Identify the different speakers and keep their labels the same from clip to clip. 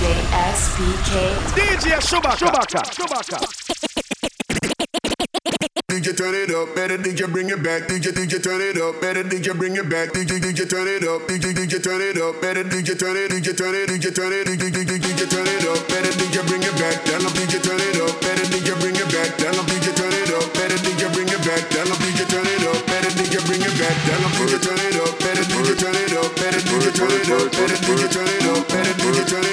Speaker 1: DJ Shubaka.
Speaker 2: Shubaka. Shubaka. Chewbacca. Chewbacca.
Speaker 3: Turn it up, better DJ bring it back. DJ DJ turn it up, better DJ bring it back. DJ DJ turn it up, DJ DJ turn it up, better DJ turn it, DJ turn it, DJ turn it, DJ DJ DJ turn it up, better DJ bring it back. Tell them DJ turn it up, better DJ bring it back. Tell them DJ turn it up, better DJ bring it back. Tell them DJ turn it up, better DJ bring it back. Tell them DJ turn it up, better DJ turn it up, better DJ turn it up, better DJ turn it up, better DJ turn it up.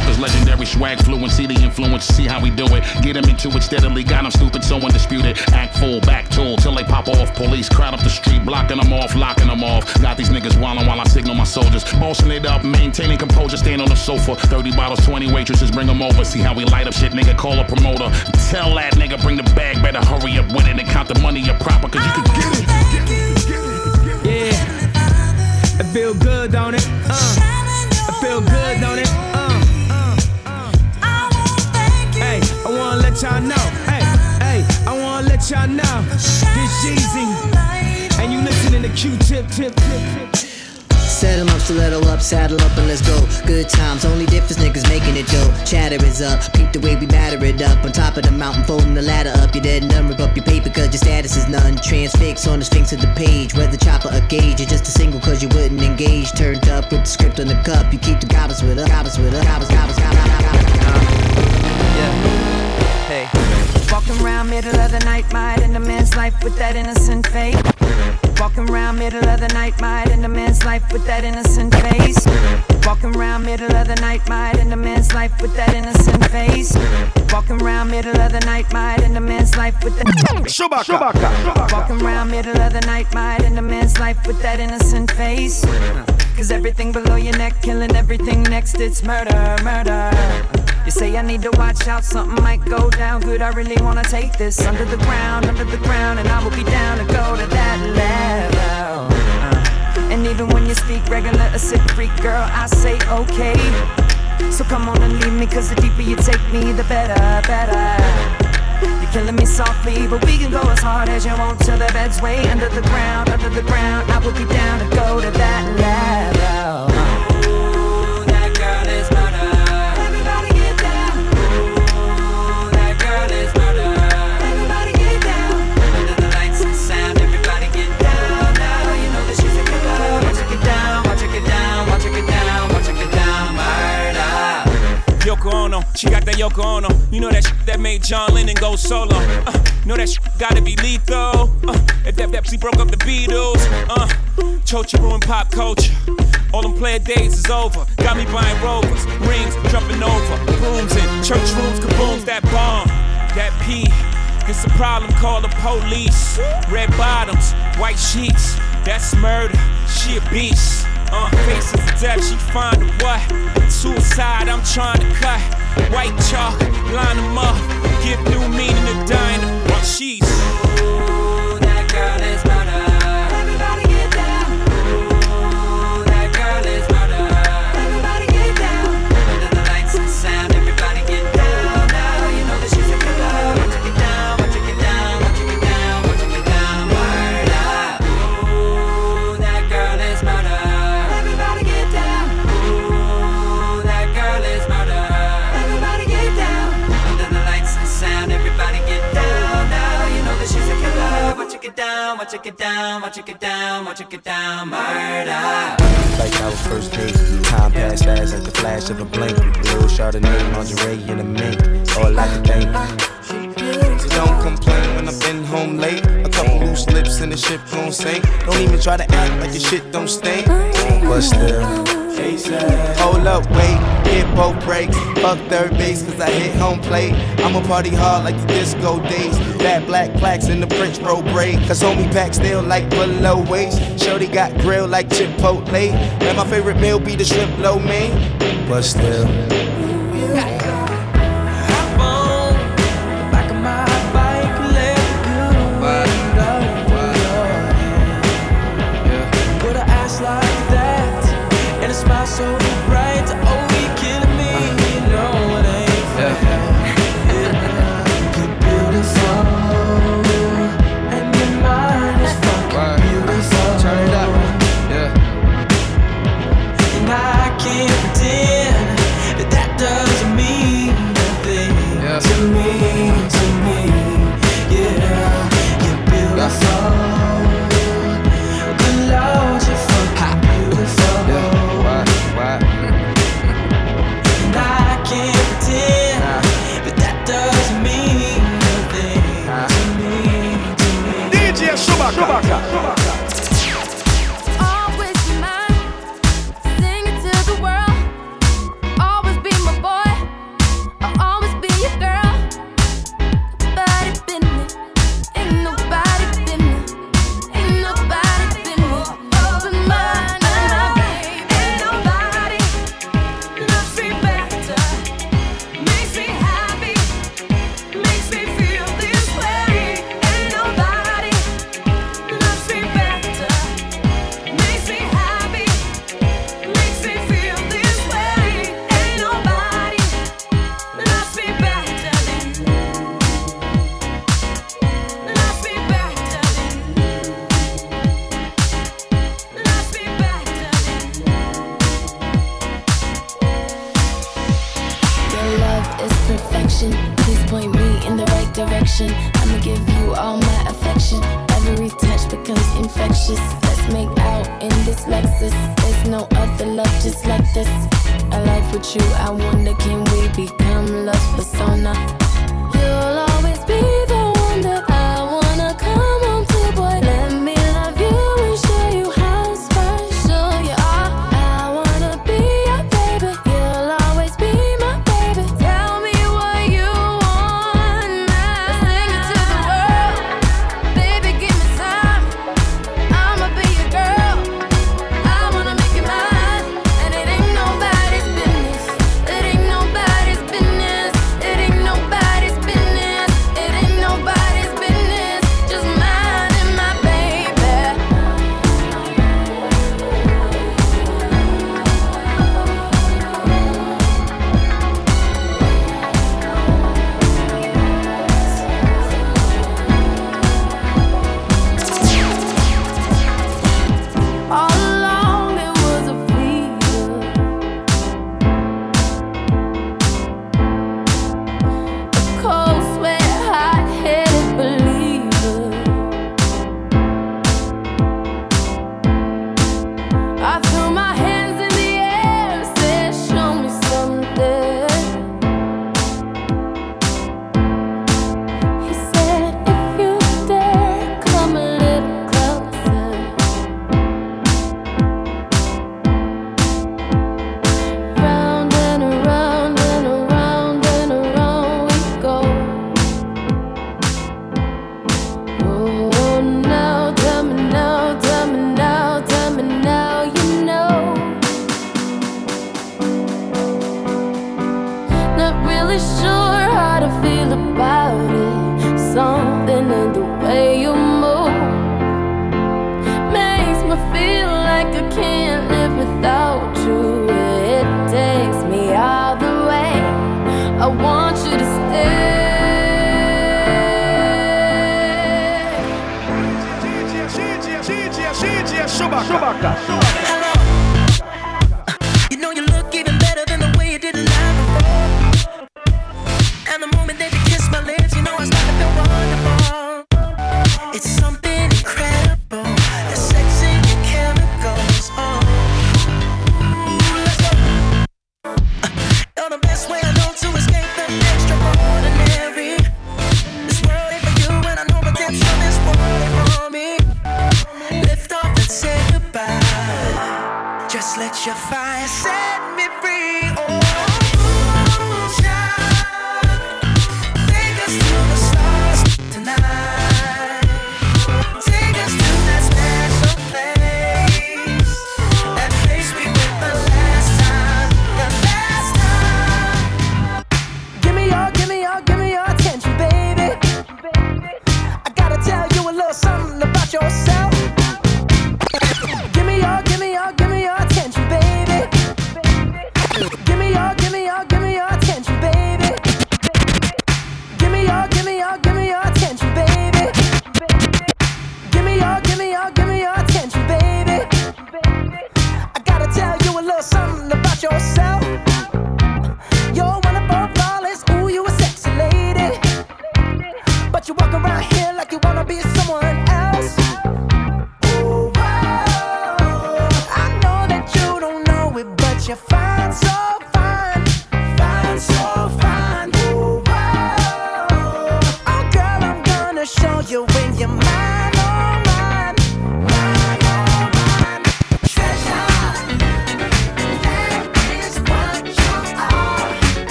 Speaker 4: Walkers, legendary swag fluency, the influence, see how we do it. Get him into it steadily, got him stupid, so undisputed. Act full, back tool, till they pop off. Police crowd up the street, blocking them off, locking them off. Got these niggas wildin' while I signal my soldiers. Bossing it up, maintaining composure, stand on the sofa. 30 bottles, 20 waitresses, bring them over. See how we light up shit, nigga, call a promoter. Tell that nigga, bring the bag, better hurry up with it and count the money up proper, cause you can get it.
Speaker 5: Yeah. It feel good, don't it? Uh. I feel good, don't it? Uh. I wanna let y'all know. Hey, hey, I wanna let y'all know. This Jeezy. And you listening to Q-Tip, tip, tip, tip.
Speaker 6: Set Settle up, stiletto up, saddle up, and let's go. Good times, only difference niggas making it dope. Chatter is up, peep the way we batter it up. On top of the mountain, folding the ladder up. You're dead and done, rip up your paper, cause your status is none. Transfix on the sphinx of the page. Whether chopper or gauge, you're just a single, cause you wouldn't engage. Turned up with the script on the cup, you keep the goblins with us, goblins with us.
Speaker 7: Yeah. Hey. Walking around middle of the night, might end a man's life with that innocent face. Walking around middle of the night, might end a man's life with that innocent face. Walking around middle of the night, might end a man's life with that innocent face. Walking around middle of the night, might end a man's life with that.
Speaker 2: Chewbacca.
Speaker 7: Walking around middle of the night, might end a man's life with that innocent face. Cause everything below your neck, killing everything next, it's murder, murder. You say I need to watch out, something might go down. Good, I really wanna take this under the ground, under the ground, and I will be down to go to that level. Uh, and even when you speak regular, a sick freak girl, I say okay. So come on and leave me, cause the deeper you take me, the better, better. You're killing me softly, but we can go as hard as you want till the bed's way under the ground, under the ground. I will be down to go to that level.
Speaker 5: She got that Yoko Ono. You know that shit that made John Lennon go solo. Uh, know that shit gotta be lethal. Uh, if that Pepsi broke up the Beatles. Uh, Chochi ruined pop culture. All them player days is over. Got me buying rovers, rings, jumping over, brooms in church rooms, kabooms. That bomb, that P. It's a problem, call the police. Red bottoms, white sheets, that's murder. She a beast. Uh, faces of death, she find a what? Suicide, I'm trying to cut. White chalk, line them up. Give new meaning to dying. She's.
Speaker 7: Get down, watch her get down, watch her get down. Murder.
Speaker 8: Like our first date, time passed fast like the flash of a blink. Little Chardonnay, lingerie, in a mink. All I can think. Don't complain when I've been home late. A couple loose lips and the ship gon' sink. Don't even try to act like your shit don't stink. But still, Hold up, wait, hit both breaks. Fuck third base, cause I hit home plate. I'ma party hard like the disco days. Fat black plaques in the French roll braid. Cause homie pack still like below waist. Shorty got grilled like Chipotle. And my favorite meal be the shrimp lo mein. But still.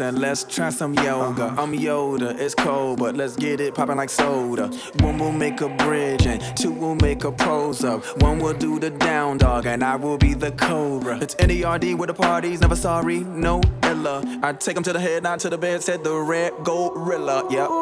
Speaker 9: and
Speaker 10: let's try some yoga. Uh-huh. I'm Yoda, it's cold, but let's get it popping like soda. One will make a bridge and two will make a pose up. One will do the down dog and I will be the cobra. It's NERD with the parties, never sorry, no Ella. I take 'em to the head, not to the bed, said the red gorilla.
Speaker 9: Yeah.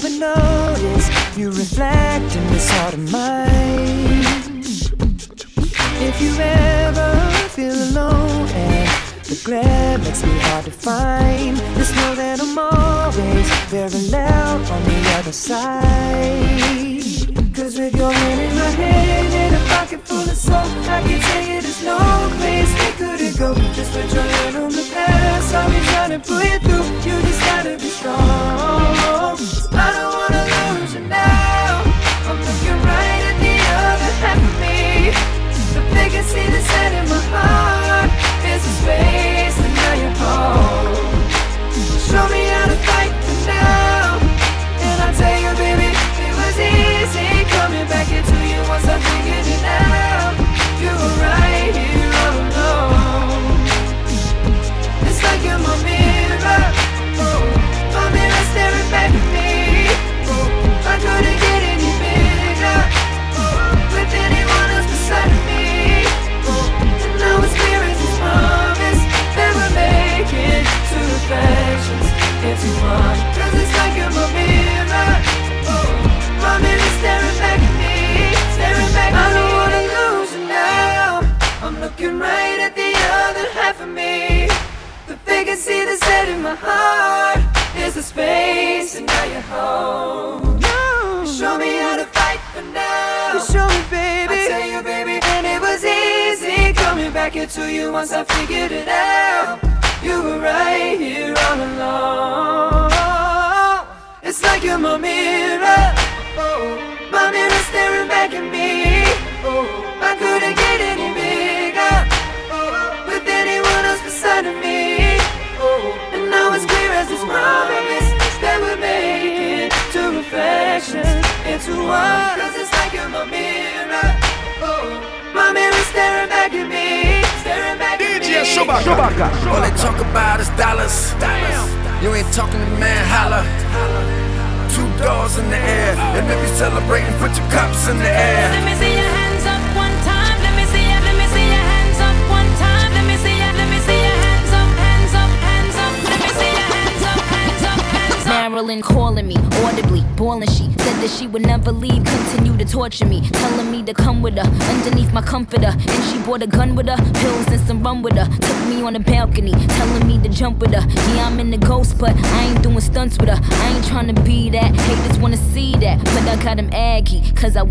Speaker 9: but notice you reflect in this heart of mine.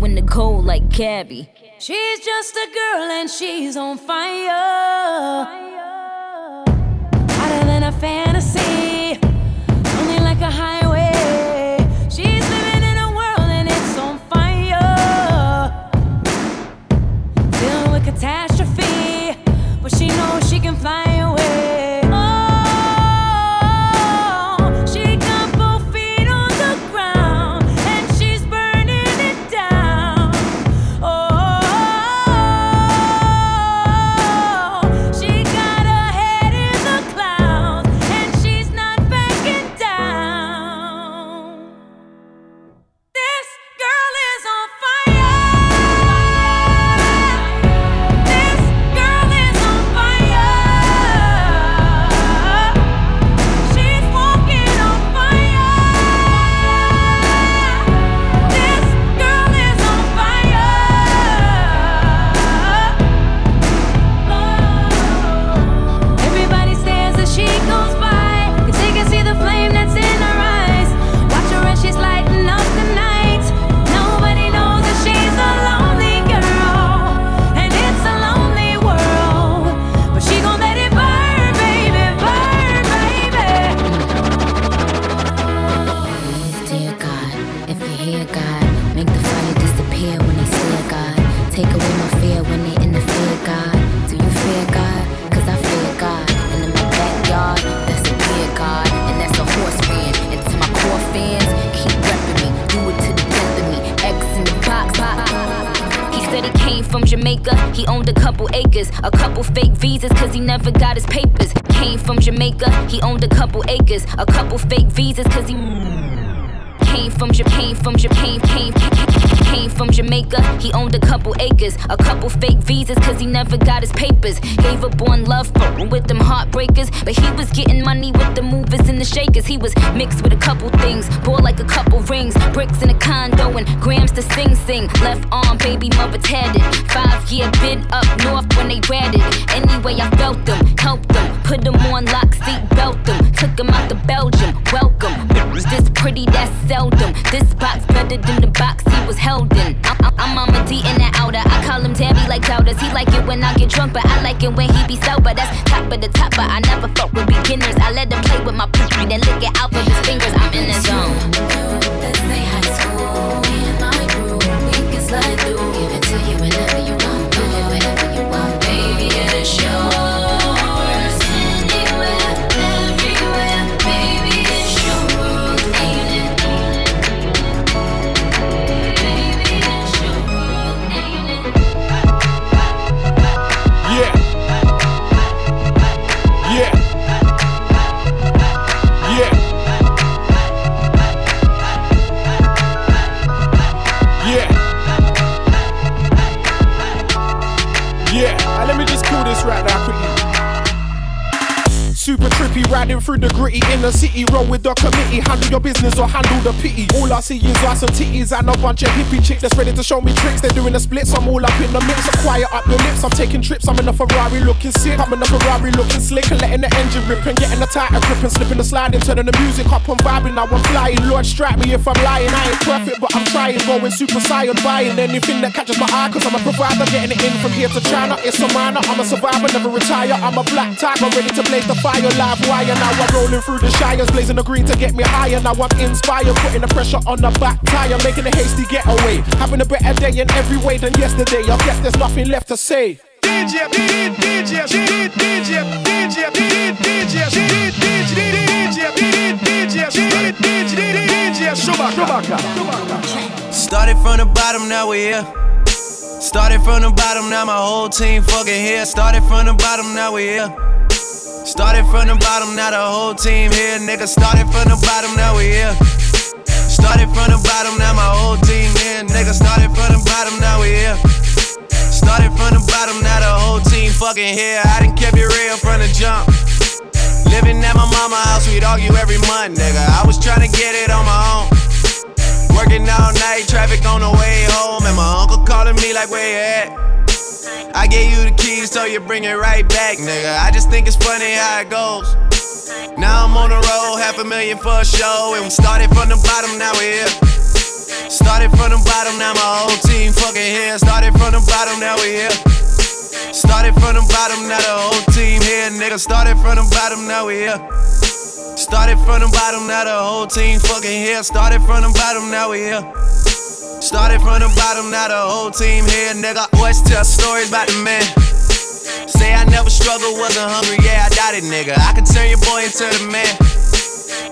Speaker 9: in the cold like
Speaker 11: Gabby.
Speaker 12: She's just a girl.
Speaker 11: Tabby like Doubters. He like it when I get drunk, but I like it when he be sober. That's top of the top, but I never fuck with beginners. I let him play with my pussy, then lick it out with his fingers. I'm in the zone.
Speaker 2: put trippy, riding through the gritty inner city. Roll with the committee, handle your business or handle the pity. All I see is ass and titties and a bunch of hippie chicks that's ready to show me tricks. They're doing the splits, I'm all up in the mix. So quiet up your lips, I'm taking trips. I'm in a Ferrari looking sick. I'm in a Ferrari looking slick and letting the engine rip and getting the tighter grip and slipping the sliding, turning the music up and vibing. Now I'm flying. Lord, strike me if I'm lying. I ain't perfect, but I'm trying. Going super saiyan, buying anything that catches my eye. Cause I'm a provider, getting it in from here to China. It's a minor, I'm a survivor, never retire. I'm a black tiger, ready to blaze the fire. Live wire, now I'm rolling through the shires, blazing the green to get me higher. Now I'm inspired, putting the pressure on the back tire, making a hasty getaway. Having a better day in every way than yesterday. I guess there's nothing left to say.
Speaker 13: DJ, DJ, DJ, DJ, DJ, DJ, DJ, DJ, DJ, Chewbacca.
Speaker 14: Started from the bottom, now we're here. Started from the bottom, now my whole team fucking here. Started from the bottom, now we here. Started from the bottom, now the whole team here. Nigga, started from the bottom, now we here. Started from the bottom, now my whole team here. Nigga, started from the bottom, now we here. Started from the bottom, now the whole team fucking here. I done kept it real from the jump. Living at my mama house, we'd argue every month, nigga. I was trying to get it on my own. Working all night, traffic on the way home, and my uncle calling me like, where you at? I gave you the keys, so you bring it right back, nigga. I just think it's funny how it goes. Now I'm on the road, half a million for a show, and we started from the bottom, now we're here. Started from the bottom, now my whole team fucking here. Started from the bottom, now we here. Started from the bottom, now the whole team here, nigga. Started from the bottom, now we here. Started from the bottom, now the whole team fucking here. Started from the bottom, now we here. Started from the bottom, now the whole team here, nigga. Always tell stories about the man. Say I never struggled, wasn't hungry, yeah, I doubt it, nigga. I can turn your boy into the man.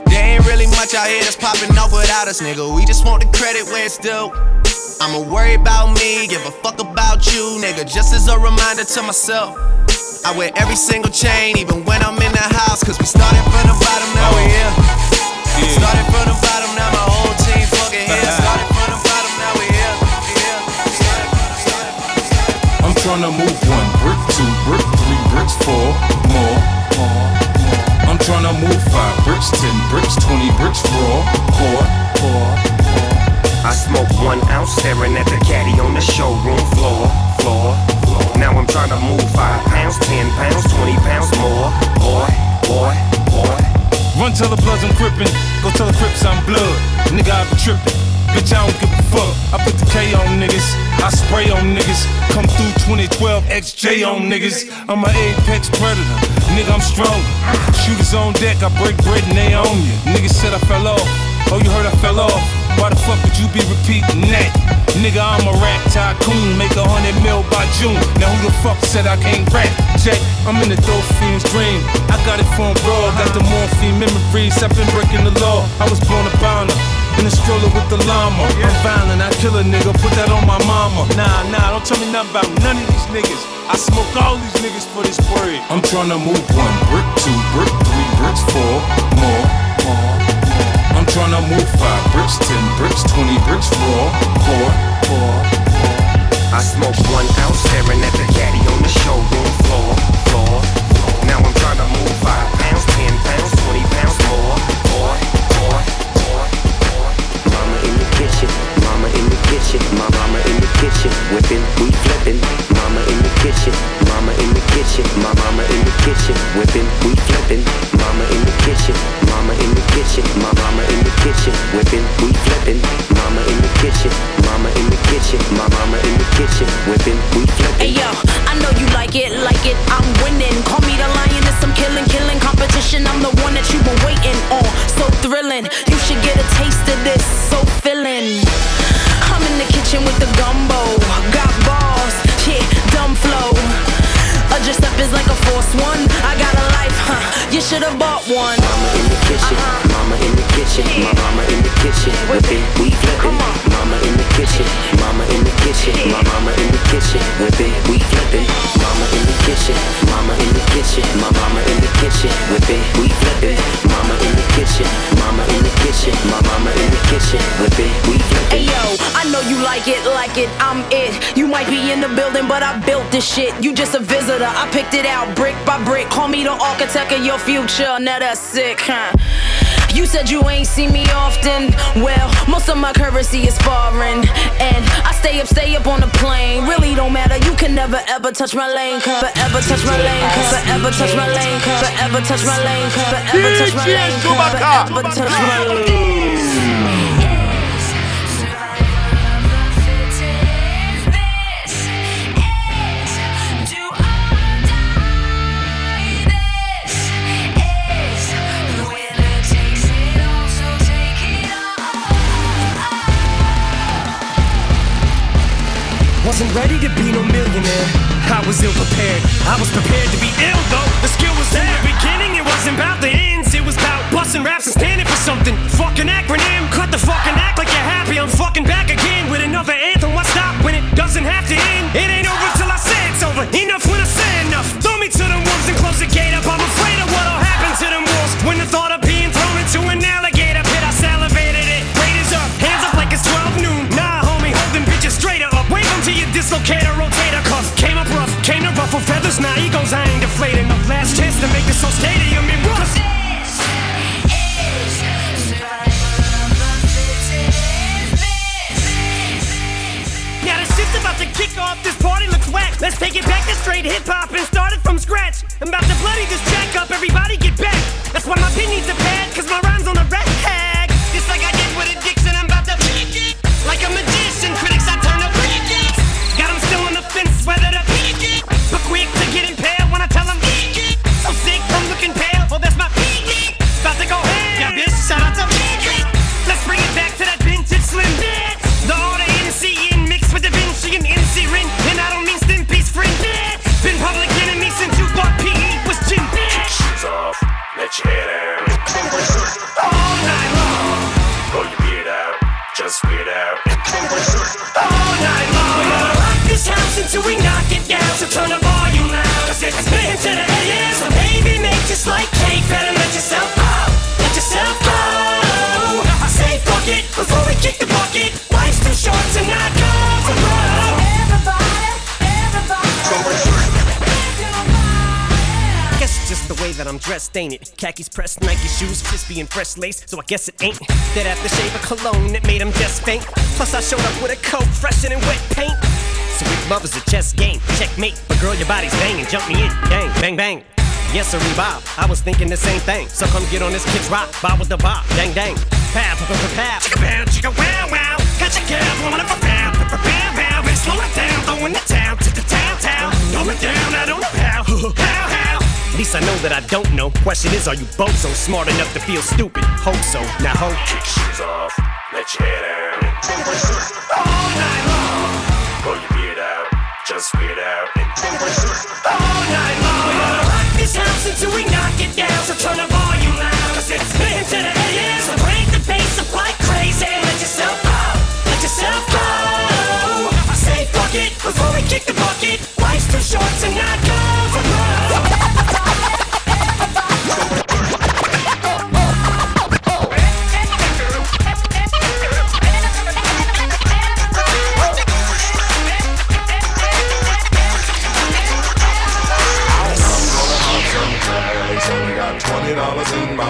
Speaker 14: There ain't really much out here that's popping off without us, nigga. We just want the credit where it's due. I'ma worry about me, give a fuck about you, nigga. Just as a reminder to myself. I wear every single chain, even when I'm in the house. Cause we started from the bottom, now we here. Oh. Started from the bottom, now my
Speaker 15: I'm tryna move one brick, two brick, three bricks, four more, more, more. I'm tryna move five bricks, ten bricks, twenty bricks, raw, pour, pour.
Speaker 16: I smoke one ounce, staring at the caddy on the showroom floor, floor, floor. Now I'm trying to move five pounds, ten pounds, twenty pounds more. Boy, boy, boy.
Speaker 15: Run tell the bloods I'm crippin', go tell the crips I'm blood. Nigga, I be trippin'. Bitch, I don't give a fuck. I put the K on niggas, I spray on niggas. Come through 2012 XJ on niggas. I'm an apex predator, nigga, I'm stronger. Shooters on deck, I break bread and they own you. Niggas said I fell off. Oh, you heard I fell off. Why the fuck would you be repeating that? Nigga, I'm a rap tycoon, make a hundred mil by June. Now who the fuck said I can't rap? Jay, I'm in the dope fiend's dream. I got it from raw, got the morphine memories. I've been breaking the law. I was born a bounder. In the stroller with the llama. I'm violent, I kill a nigga, put that on my mama.
Speaker 5: Nah, nah, don't tell me nothing about none of these niggas. I smoke all these niggas for this bread.
Speaker 15: I'm tryna move one brick, two brick, three bricks, four more, more, more. I'm tryna move five bricks, ten bricks, twenty bricks, four, four, four, four.
Speaker 16: I smoke one ounce staring at the caddy on the showroom floor, floor. Now I'm trying to move five pounds, ten pounds, twenty pounds more, more, more, my mama in the kitchen, whipping, we flipping.
Speaker 17: This shit. You just a visitor, I picked it out brick by brick. Call me the architect of your future, now that's sick, huh? You said you ain't seen me often. Well, most of my currency is foreign. And I stay up, stay up on the plane. Really don't matter, you can never ever touch my lane. Cause forever touch my lane. Cause forever touch my lane. Cause forever touch my lane. Cause forever touch my lane. Cause forever touch my lane.
Speaker 18: Ready to be no millionaire. I was ill prepared. I was prepared to be ill though. The skill was there. In the beginning, it wasn't about the ends. It was about busting raps and standing for something. Fucking acronym. Cut the fucking act like you're happy. I'm fucking back again with another anthem. Why stop when it doesn't have to end? It your dislocator, rotator cuff. Came up rough, came to ruffle feathers. Now egos, I ain't deflating. No last chance to make this whole stadium in and fresh lace, so I guess it ain't that aftershave of cologne that made him just faint. Plus I showed up with a coat fresher than wet paint. So if love is a chess game, checkmate. But girl, your body's banging, jump me in, bang, bang, bang. Yes, sir, Bob. I was thinking the same thing. So come get on this kid's rock, bob with the bob, dang, dang. Pow, pow, pow, pow, chicka pow, chicka wow, wow. Got your girl blowing up a pow, pow, pow, pow, slow it down, throwing the town to the town, town. Throw it down, I don't know how, how, how. At Least I know that I don't know. Question is, are you both so smart enough to feel stupid? Hope so. Now, hope.
Speaker 19: Kick shoes off. Let your hair down.
Speaker 18: All night long.
Speaker 19: Pull your beard out. Just weird out.
Speaker 18: All night long. We're gonna rock this house until we knock it down. So turn the volume loud. Cause it's been to the AM. So break the pace up like crazy.
Speaker 19: Let yourself go. Let yourself go. I say fuck it before we kick the bucket. Life's too short to not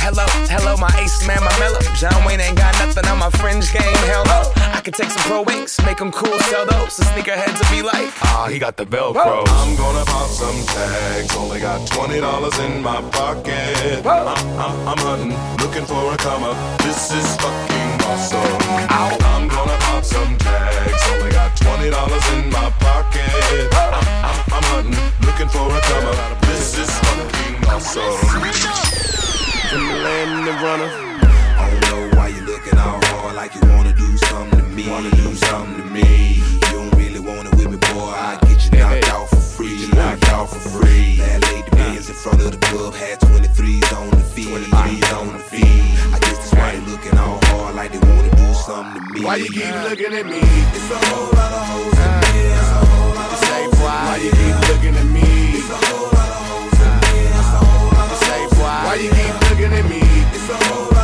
Speaker 20: Hello, hello, my ace man, my mellow. John Wayne ain't got nothing on my fringe game. Hell no. I could take some pro wings, make them cool, sell those. The sneakerheads will be like, ah, he got the Velcro.
Speaker 3: I'm gonna pop some tags. Only got twenty dollars in my pocket. I'm, I'm, I'm hunting, looking for a come up. This is fucking awesome. I'm gonna pop some tags. Only got twenty dollars in my pocket. I'm, I'm, I'm hunting, looking for a come up. This is fucking awesome.
Speaker 20: From the land and the runner.
Speaker 21: I don't know why you looking all hard like you wanna do something to me. Wanna do something to me. You don't really want it with me, boy. I get you knocked out for free. Get you knocked out for free. That lady bands in front of the club had 23s on the feet. 23s on the feet. I guess that's why they looking all hard like they wanna do something to me.
Speaker 3: Why ah. you keep looking at me?
Speaker 21: It's a whole lot of hoes in ah. there. It's a whole lot of hoes
Speaker 3: why you keep looking at me?
Speaker 21: It's a whole lot of hoes in there. It's a whole lot of hoes
Speaker 3: Why you keep looking?
Speaker 21: It's a whole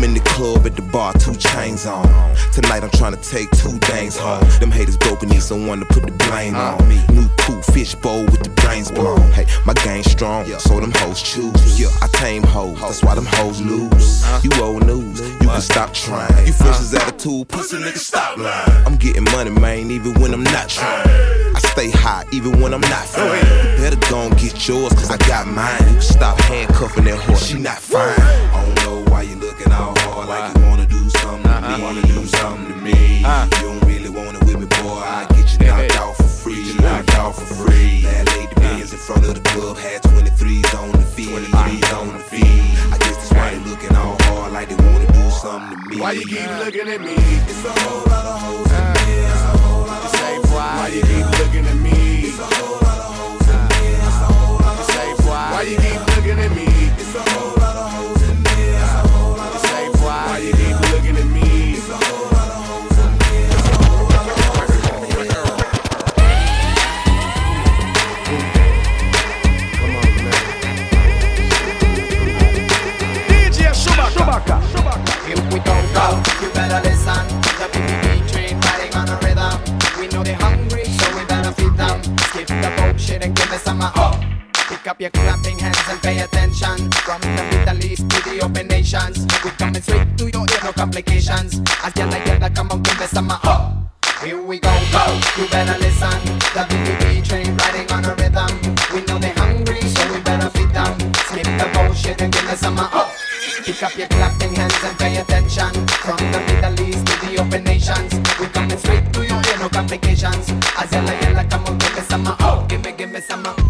Speaker 22: I'm in the club at the bar, two chains on. Tonight I'm trying to take two things home. Them haters broke and need someone to put the blame on. me. New cool fish bowl with the brains blown. Hey, my game strong, so them hoes choose. Yeah, I tame hoes, that's why them hoes lose. You old news, you can stop trying. You fresh as attitude, pussy nigga, stop lying. I'm getting money, man, even when I'm not trying. I stay high, even when I'm not fine. You better go and get yours, cause I got mine. You stop handcuffing that horse, she not fine.
Speaker 21: Me. Wanna do something to me. Uh. You don't really want it with me, boy. I get you knocked out for free. Get you knocked out for free. That lady uh. bands in front of the club had 23s on the feet. 23s on the feet. I guess that's why they looking all hard like they wanna do something to me.
Speaker 3: Why you keep uh. looking at me?
Speaker 21: It's a whole lot of hoes in there. It's a whole lot of
Speaker 3: Say
Speaker 21: hoes
Speaker 3: why you keep looking at me?
Speaker 21: It's a whole lot of hoes in there. It's a whole lot of hoes
Speaker 3: Why you keep looking at me?
Speaker 23: You better listen. The BBB train riding on a rhythm. We know they're hungry, so we better feed them. Skip the bullshit and give me some uh, oh. Pick up your clapping hands and pay attention. From the Middle East to the open nations, we coming straight to your ear, no complications. As like it, come on, give me some uh, oh. Here we go, go, you better listen. The BBB train riding on a rhythm. We know they're hungry, so we better feed them. Skip the bullshit and give me some uh, oh. Pick up your and pay attention. From the Middle East to the open nations, we coming straight to your ear, no complications. As yella come on, give me some oh, give me, give me some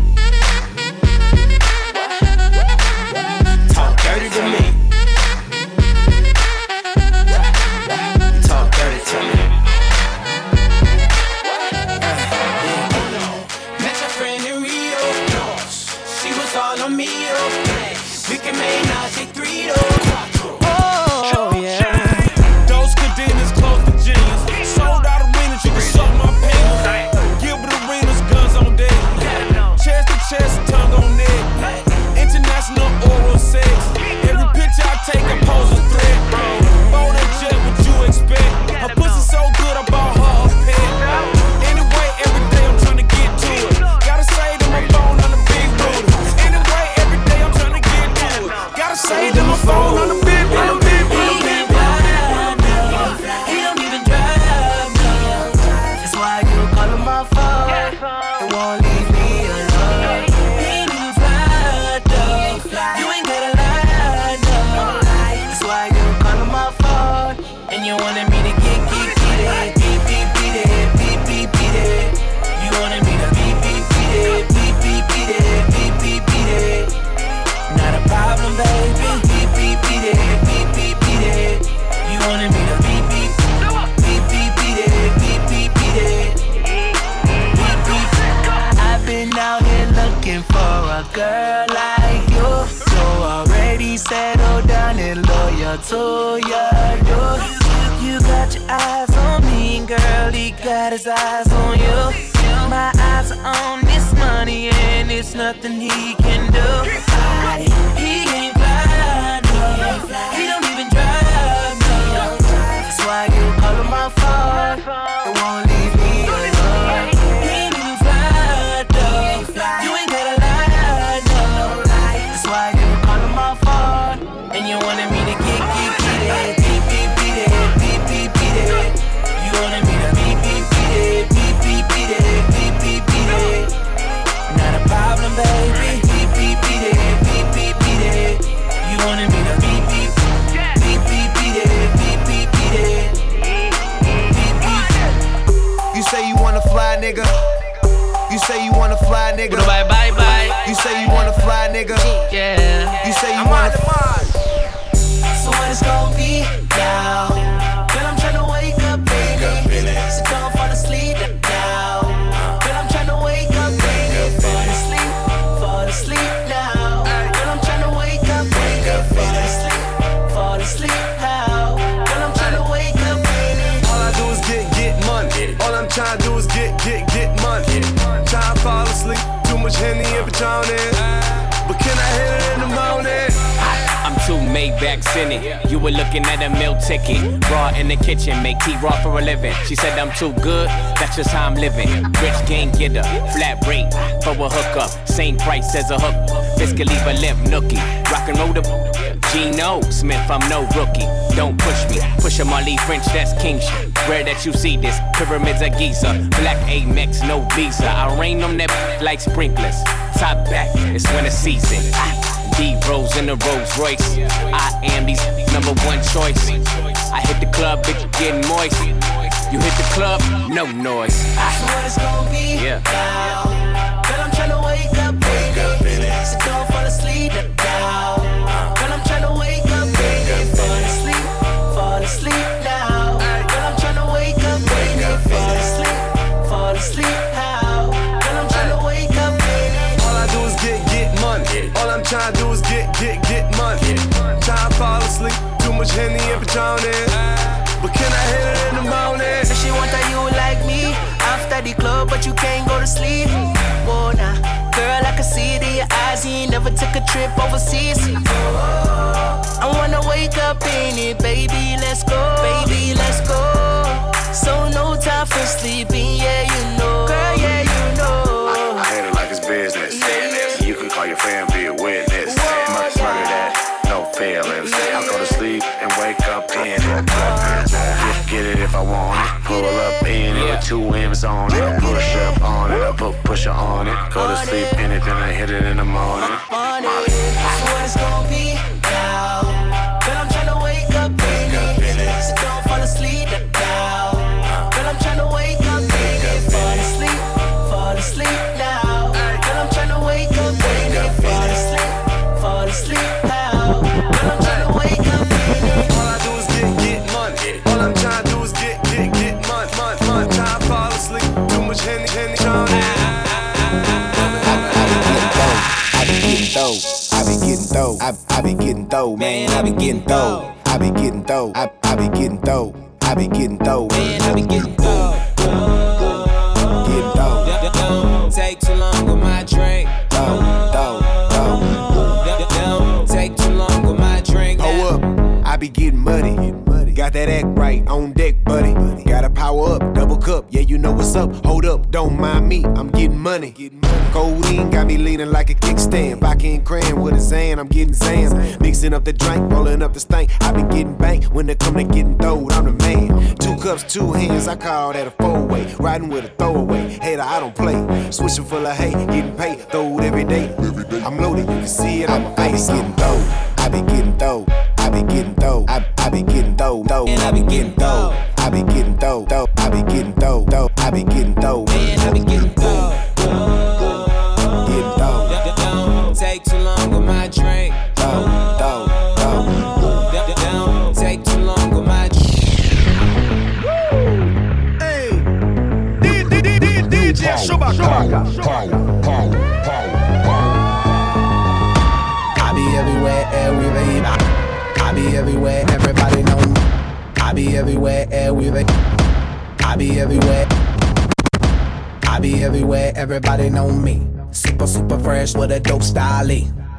Speaker 24: Much Henny and. But can I hit it in the morning?
Speaker 25: I'm too Maybach in it. You were looking at a meal ticket. Raw in the kitchen, make tea raw for a living. She said I'm too good, that's just how I'm living. Rich gang getter, flat rate for a hookup. Same price as a hook. Fiscally a limp nookie. Rock and roll the Gino Smith, I'm no rookie. Don't push me. Push a Marley French, that's king shit. Rare that you see this. Pyramids of Giza. Black Amex, no visa. I rain on that like sprinklers. Top back, it's winter season. D Rose in the Rolls Royce. I am these number one choice. I hit the club, bitch, getting moist. You hit the club, no noise.
Speaker 26: So what it's gonna be
Speaker 25: Yeah.
Speaker 26: now? Girl, I'm tryna wake up, baby. So don't fall asleep asleep now. Girl, I'm tryna wake up, baby. Fall asleep, fall asleep now. Girl, I'm tryna wake up, baby.
Speaker 24: All I do is get, get money. All I'm trying to do is get, get, get money. Try to fall asleep. Too much Henny and Patron. But can I hit it in the morning?
Speaker 26: Say she want that you like me after the club, but you can't go to sleep. Whoa, nah. Girl, I can see it in your eyes. You ain't never took a trip overseas. I wanna wake up in it, baby. Let's go, baby. Let's go. So no time for sleeping, yeah, you know. Girl, yeah, you know.
Speaker 12: I hate it like it's business. You can call your friend, two M's on it. Push up on it, I put pusher on it. Go to sleep in it, then I hit it in the morning.
Speaker 26: What it's gonna be
Speaker 24: I,
Speaker 27: I be getting dough, man. I be getting dough. I be getting dough. I, I be getting dough. I be getting dough. Man, I be getting dough. Getting dough.
Speaker 28: Take too long with my drink.
Speaker 27: Dough, dough,
Speaker 28: Don't take too long with my drink.
Speaker 27: Hold up, I be getting muddy. Got that act right on deck, buddy. Gotta power up, double cup. Yeah, you know what's up. Hold up, don't mind me. I'm getting money. Codeine got me leaning like a kickstand. Vodka and cran with a Xan. I'm getting Xans. Mixing up the drink, rolling up the stank. I been getting banked when it come to getting throwed. I'm the man. Two cups, two hands. I call that a four way. Riding with a throwaway. Hater, I don't play. Switching full of hay, getting paid. Throwed every day. I'm loaded, you can see it on my face. I getting dough. I be getting dough. I be getting dough. I, I be getting dough. And I be getting dough. I be getting dough, dough. I be getting dough, dough. I be getting dough. Man, I be getting dough. Getting dough.
Speaker 28: Don't take too long with my drink.
Speaker 27: Dough, dough, dough.
Speaker 28: Don't take too long with my
Speaker 29: DJ Chewbacca.
Speaker 30: Everywhere, everywhere.
Speaker 29: I be everywhere. I be everywhere, everybody know me. Super, super fresh with a dope style.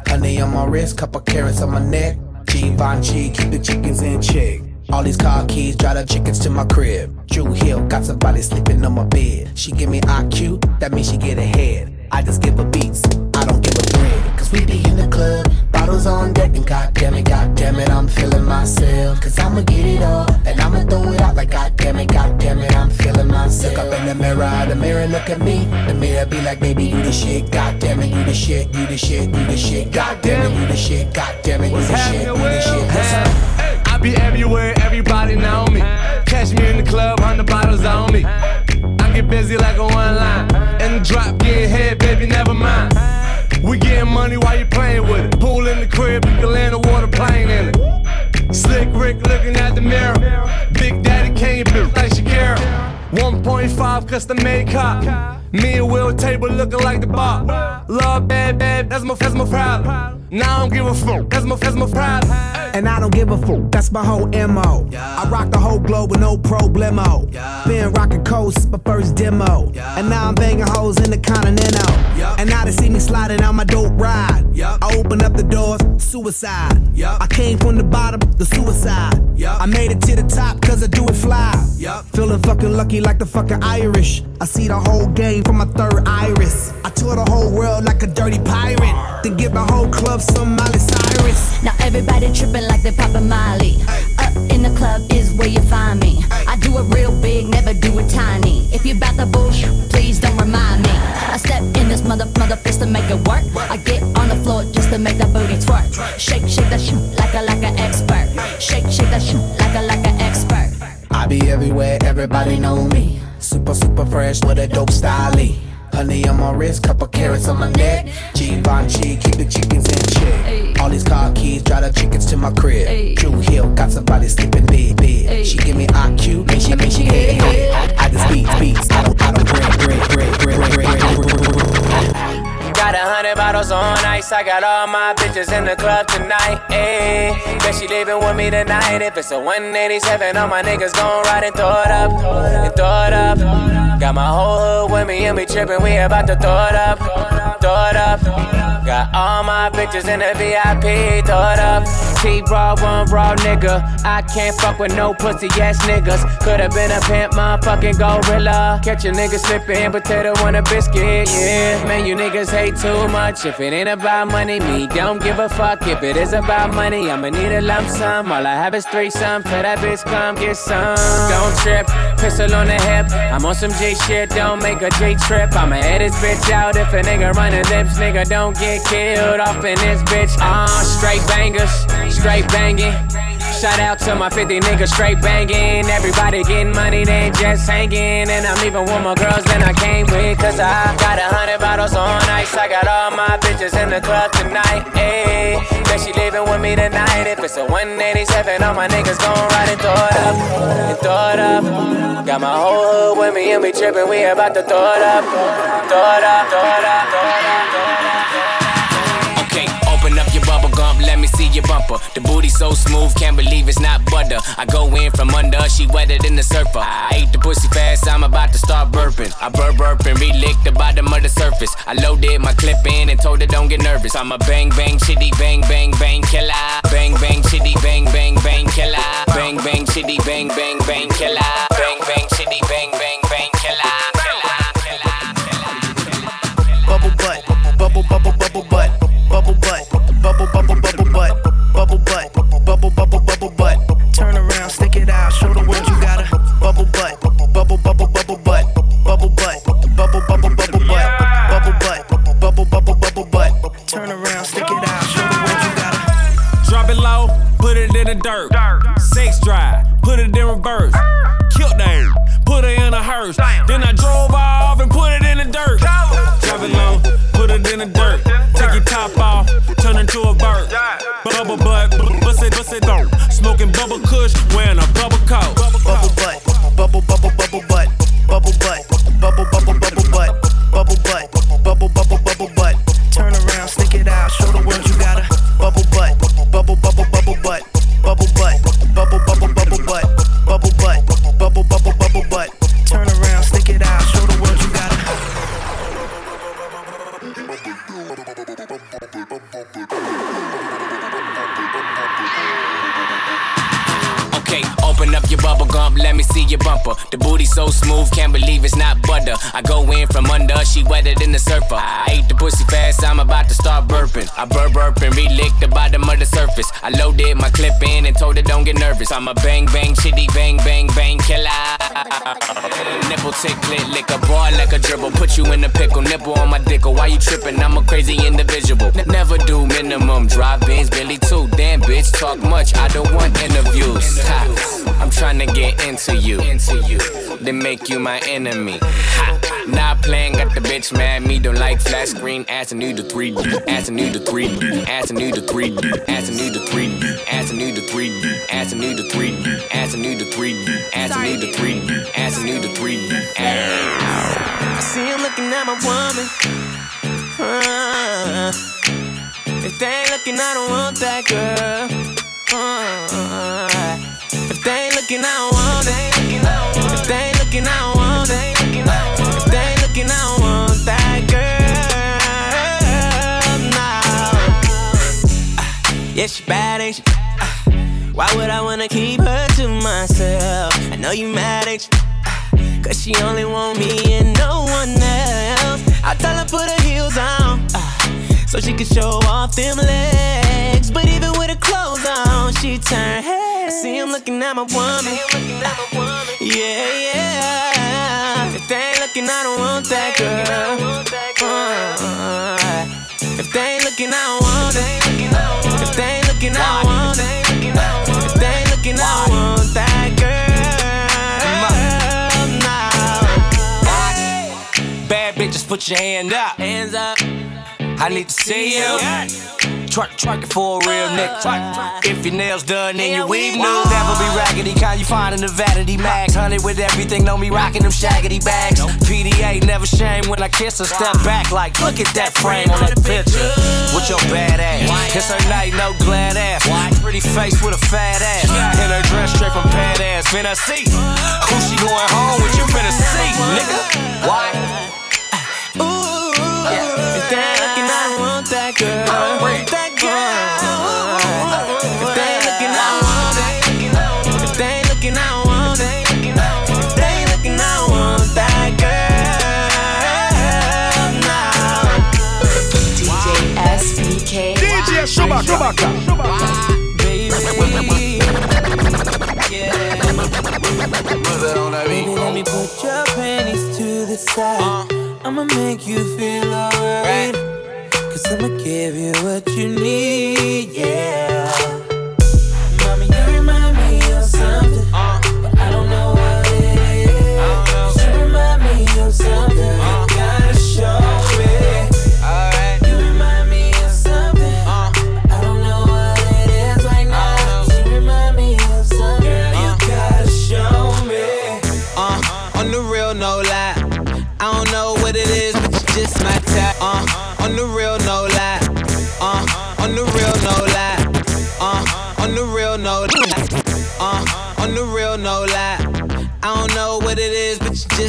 Speaker 29: Honey on my wrist, couple carats on my neck. Givenchy, keep the chickens in check. All these car keys, drive the chickens to my crib. Drew Hill, got somebody sleeping on my bed. She give me IQ, that means she get ahead. I just give her beats, I don't give a we be in the club, bottles on deck, and goddamn it, goddamn it, I'm feeling myself. Cause I'ma get it all, and I'ma throw it out like goddamn it, goddamn it, I'm feeling myself. Look up in the mirror, the mirror look at me. The mirror be like, baby, you the shit, goddamn it, you the shit, you the shit, you the shit, goddamn it, you the shit, goddamn it, you the shit, you the shit. Listen.
Speaker 24: I be everywhere, everybody know me. Catch me in the club, hundred bottles on me. I get busy like a one line. In the drop, get head, baby, never mind. We getting money while you playing with it. Pool in the crib, you can land a water plane in it. Slick Rick looking at the mirror. Big Daddy Kane bitch like Shakira. 1.5 custom made cop. Me and Will table looking like the bar. Love bad, bad, that's my, that's my problem. Now I don't give a fuck, that's my, that's my problem.
Speaker 29: And I don't give a fuck, that's my whole MO. I rock the whole globe with no problemo. Been rocking coast, my first demo. And now I'm banging hoes in the Continental. And now they see me sliding on my dope ride. I open up the doors, suicide. I came from the bottom, the suicide. I made it to the top cause I do it fly. Feeling fucking lucky like the fucking Irish. I see the whole game from my third iris. I tour the whole world like a dirty pirate. Then give my whole club some Miley Cyrus.
Speaker 11: Now everybody tripping like they poppin' Molly. Up in the club is where you find me. I do it real big, never do it tiny. If you bout the bullshit, please don't remind me. I step in this mother mother fist to make it work. I get on the floor just to make that booty twerk. Shake, shake that shit like a like an expert. Shake, shake that shit like a like expert.
Speaker 29: I be everywhere, everybody know me. Super, super fresh with a dope style. Honey on my wrist, couple carats on my neck. Givenchy, keep the chickens in check. All these car keys, drive the chickens to my crib. Drew Hill, got somebody sleeping big, bed. She give me IQ, make she, make she head, head. I just beats, beats, I don't, I don't break, break, break, break, break, break.
Speaker 25: Got a hundred bottles on ice. I got all my bitches in the club tonight. Ayy, bet she leaving with me tonight. If it's a 187, all my niggas gon' ride and throw it up, and throw it up. Got my whole hood with me and we trippin'. We about to throw it up, throw it up. Got all my bitches in the VIP, throw it up. T-Raw, one raw nigga. I can't fuck with no pussy ass niggas. Could've been a pimp, motherfucking gorilla. Catch a nigga slippin', potato on a biscuit, yeah. Man, you niggas hate too much. If it ain't about money, me don't give a fuck. If it is about money, I'ma need a lump sum. All I have is threesome. Tell that bitch come get some. Don't trip, pistol on the hip. I'm on some J shit, don't make a J trip. I'ma head this bitch out if a nigga run running lips. Nigga don't get killed off in this bitch. Ah, uh, straight bangers, straight banging. Shout out to my 50 niggas straight banging. Everybody getting money, they just hanging. And I'm even with more girls than I came with. Cause I got a hundred bottles on ice. I got all my bitches in the club tonight. Ayy, bet she leaving with me tonight. If it's a 187, all my niggas gon' ride and throw it up. And throw it up. Got my whole hood with me and we trippin'. We about to throw it up. Throw it up, throw it up, throw it up, throw it up. Okay, open up your see your bumper. The booty so smooth, can't believe it's not butter. I go in from under, she wetter than the surfer. I ate the pussy fast, I'm about to start burping. I burp burp and relick the bottom of the surface. I loaded my clip in and told her don't get nervous. I'm a bang bang chitty bang bang bang killer. Bang bang chitty bang bang bang killer. Bang bang chitty bang bang bang killer. Bang bang chitty bang bang bang killer.
Speaker 13: Bubble butt, bubble bubble bubble butt, bubble butt, bubble bubble bubble bubble the
Speaker 5: dirt. Sex drive, put it in reverse. Killed her, put her in a hearse. Then I drove off and put it in the dirt. Drop it low, put it in the dirt. Take your top off, turn into a bird. Bubble butt, bust it, bust it, don't. Smoking bubble kush, wearing a bubble coat.
Speaker 25: Gump, let me see your bumper. The booty so smooth, can't believe it's not butter. I go in from under, she wetter than the surfer. I ate the pussy fast, I'm about to start burping. I burp burp and relick the bottom of the surface. I loaded my clip in and told her don't get nervous. I'm a bang bang chitty bang bang bang killer. Nipple tick clit lick a bar like a dribble. Put you in a pickle, nipple on my dick. Why you tripping? I'm a crazy individual. Never do minimum. Drive Benz, Billy too. Damn bitch, talk much. I don't want interviews. I'm trying to get into you. Into you. Then make you my enemy. Ha. Not playing, got the bitch mad. Me don't like flat screen. Asking you to 3D. Asking you to 3D. Asking you to 3D. Asking you to 3D. Asking you to 3D. Asking you to 3D. Asking you to 3D. Asking you to 3D. Asking you to 3D.
Speaker 14: I see him looking at my woman. If they ain't looking, I don't want that girl. If they ain't looking, I don't want it. If they ain't looking, I don't want it. If they ain't looking, I don't want that girl. No. Uh, yeah, she bad, ain't she? Uh, why would I wanna keep her to myself? I know you mad, ain't you? Cause she only want me and no one else. I tell her put her heels on, uh, so she can show off them legs. But even with her clothes on, she turn heads. See him looking at my woman. Yeah, yeah. If they ain't looking, I don't want that girl. Uh, if they ain't looking, I don't want it. If they ain't looking, I don't want it. If they ain't looking, I don't want that girl. No.
Speaker 25: Bad bitches, put your hand up.
Speaker 14: Hands up.
Speaker 25: I need to see you. Twerk, twerk it for a real uh, nigga. If your nails done and your weave new, never be raggedy. Kind you find in the vanity mags. Hunted with everything, know me rocking them shaggedy bags. PDA never shame when I kiss her. Step back like, look at that frame on that picture. With your bad ass. It's her night, no glad ass. Pretty face with a fat ass. In her dress straight from pad ass. Finna see who she going home with. You finna see, nigga. Why?
Speaker 14: If they ain't looking, I want that girl. That girl. If they ain't looking, I don't want it. If they ain't looking, I don't want it. If they ain't looking, I don't want that girl. No.
Speaker 12: DJ SBK.
Speaker 13: DJ Chewbacca.
Speaker 14: Baby. Yeah. Baby, let me put your panties to the side. Uh. I'ma make you feel alright. Cause I'ma give you what you need, yeah.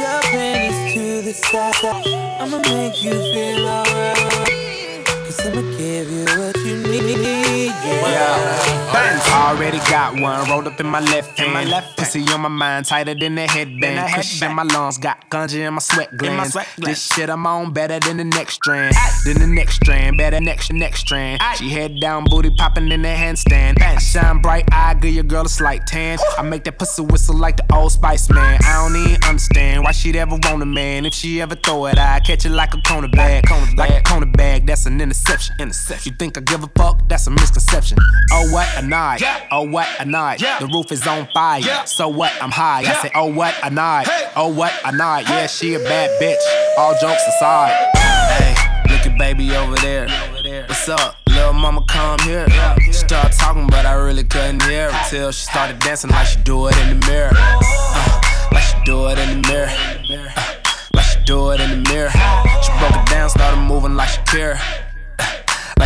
Speaker 28: Your panties to the side. I'ma make you feel alright. Cause I'ma give you what you need.
Speaker 26: Yeah. Bands already got one rolled up in my left hand. My left Pussy on my mind, tighter than the headband. Cushion in my lungs, got ganja in my sweat glands. This shit I'm on better than the next strand. Than the next strand, better next next strand. She head down, booty popping in the handstand. I shine bright, I give your girl a slight tan. I make that pussy whistle like the old Spice Man. I don't even understand why she'd ever want a man. If she ever throw it, I catch it like a corner bag. Like a corner bag, that's an interception. Interception. You think I give a fuck? That's a misconception. Oh what a night. Oh what a night. The roof is on fire. So what? I'm high. I say, oh what a night. Oh what a night. Yeah, she a bad bitch. All jokes aside. Hey, look at baby over there. What's up? Little mama come here. She started talking, but I really couldn't hear her till she started dancing like she do it in the mirror. Uh, like she do it in the mirror. Uh, like she do it in the mirror. She broke it down, started moving like she care.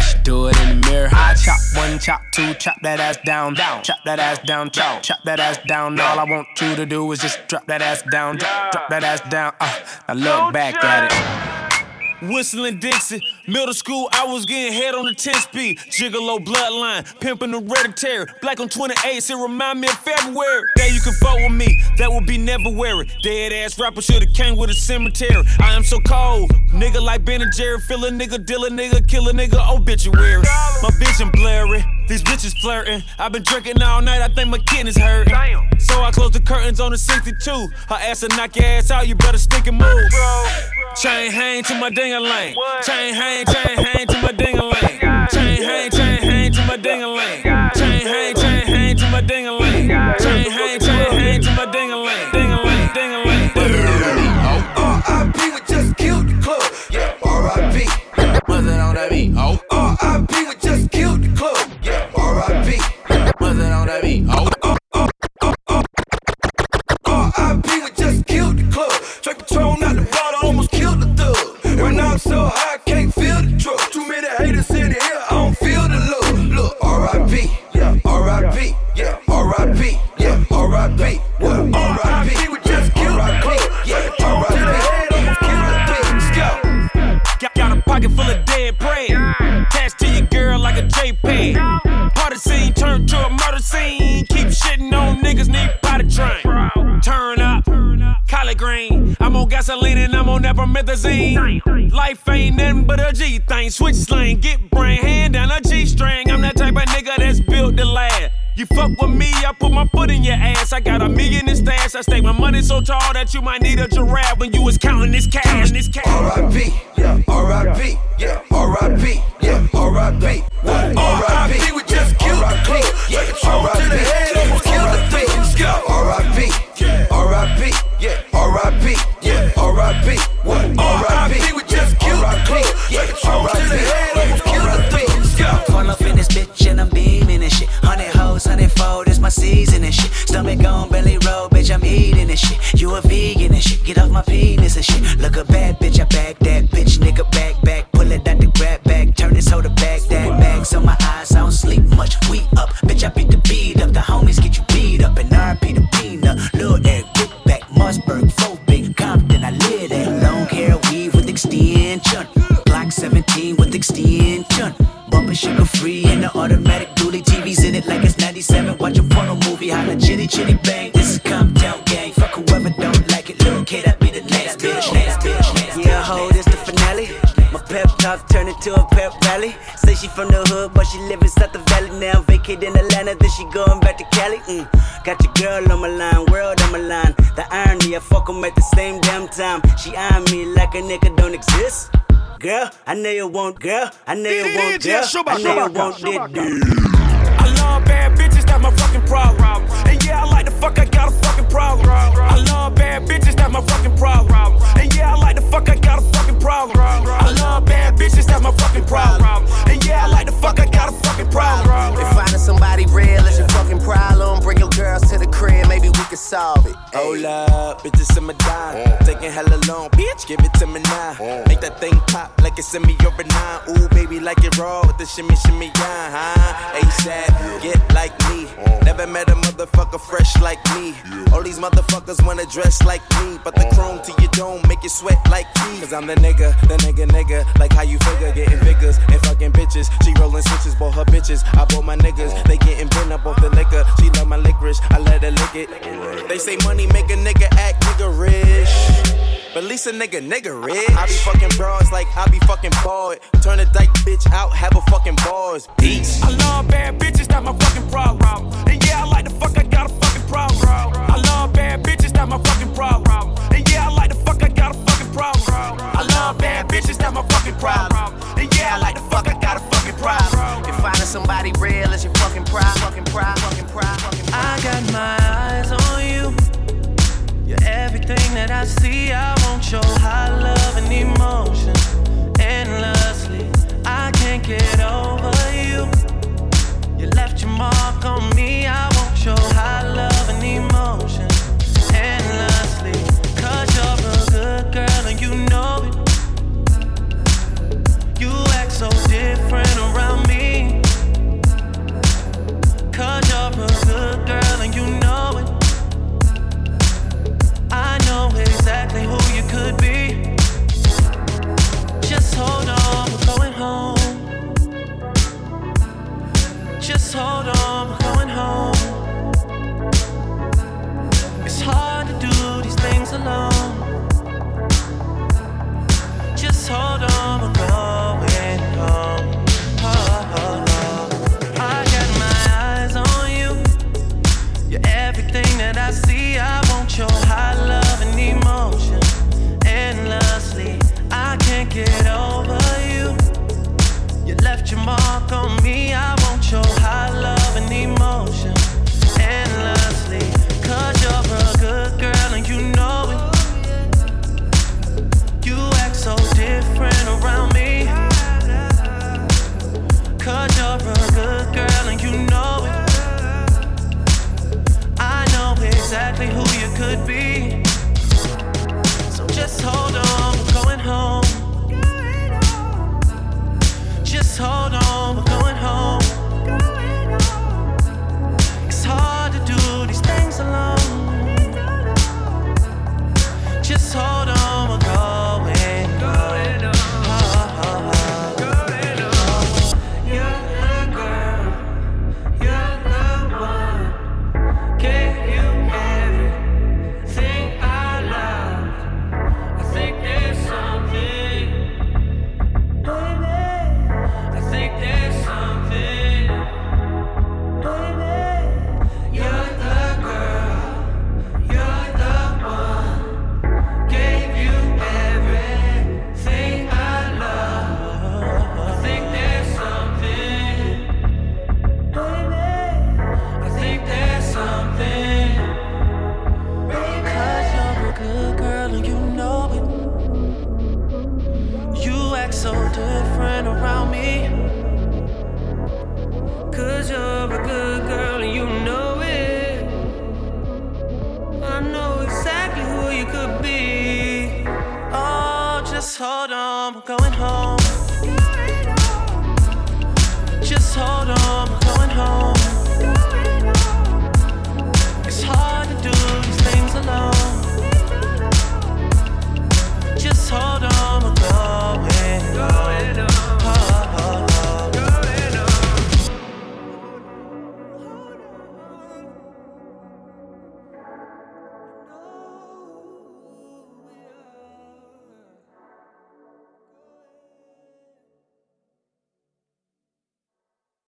Speaker 26: She do it in the mirror. I chop one, chop two, chop that ass down, down, chop that ass down, chop, chop that ass down. All I want you to do is just drop that ass down, drop, drop that ass down. Uh, now look back at it.
Speaker 5: Whistling Dixie, middle school, I was getting head on the 10 speed. Gigolo bloodline, pimping the red hereditary. Black on 28, it remind me of February. That you can fuck with me, that would be never weary. Dead ass rapper should've came with a cemetery. I am so cold, nigga like Ben and Jerry. Fill a nigga, deal a nigga, kill a nigga, obituary. My vision blurry, these bitches flirting. I've been drinking all night, I think my kidneys hurt. So I close the curtains on the 62. Her ass will knock your ass out, you better stick and move. Chain hang to my ding a ling. Chain hang, chain hang to my ding Switch slang, get brain, hand down a G string. I'm that type of nigga that's built to last. You fuck with me, I put my foot in your ass. I got a million in stash. I stake my money so tall that you might need a giraffe when you was counting this cash. This cash.
Speaker 16: She going back to Cali. Mm. Got your girl on my line, world on my line. The irony, I fuck 'em at the same damn time. She eyeing me like a nigga don't exist. Girl, I know you want, girl, I know you want, girl, I know you want that dude.
Speaker 5: I love bad bitches, that's my fucking problem. And yeah, I like the fuck, I got a fucking problem. I love bad bitches, that's my fucking problem. And yeah, I like the fuck, I got a fucking problem. I love bad bitches, that's my fucking problem. And yeah, I like the fuck, I got a fucking problem.
Speaker 23: If finding somebody real is your fucking problem, bring your girls to the crib, maybe we can solve it. Hey.
Speaker 22: Hold up, bitches in my dime. Taking hella long, bitch, give it to me now. Make that thing pop like it's in me or a nine. Ooh, baby, like it raw with the shimmy, shimmy, yeah, huh? ASAP, get like me. Never met a motherfucker fresh like me. All these motherfuckers motherfuckers wanna dress like me, but the chrome to your dome make you sweat like me. Cause I'm the nigga, the nigga, nigga. Like how you figure, getting figures and fucking bitches. She rolling switches, bought her bitches. I bought my niggas, they getting bent up off the liquor. She love my licorice, I let her lick it. They say money make a nigga act nigga rich. But at least a nigga, nigga rich. I be fucking bras like I be fucking bored. Turn a dyke bitch out, have a fucking bars. Beats.
Speaker 31: I love bad bitches, that's my fucking problem. And yeah, I like the fuck, I got a fucking problem. I love bad bitches, that's my fucking problem. And yeah, I like the fuck, I got a fucking problem. I love bad bitches, that's my fucking problem. And yeah, I like the fuck, I got a fucking problem.
Speaker 32: If finding somebody real is your fucking pride, fucking pride, fucking pride, fucking pride.
Speaker 24: I got my eyes on you. You're everything that I see. I want your high love and emotion endlessly. I can't get over you. You left your mark on me. Hold on, we're going home. It's hard to do these things alone.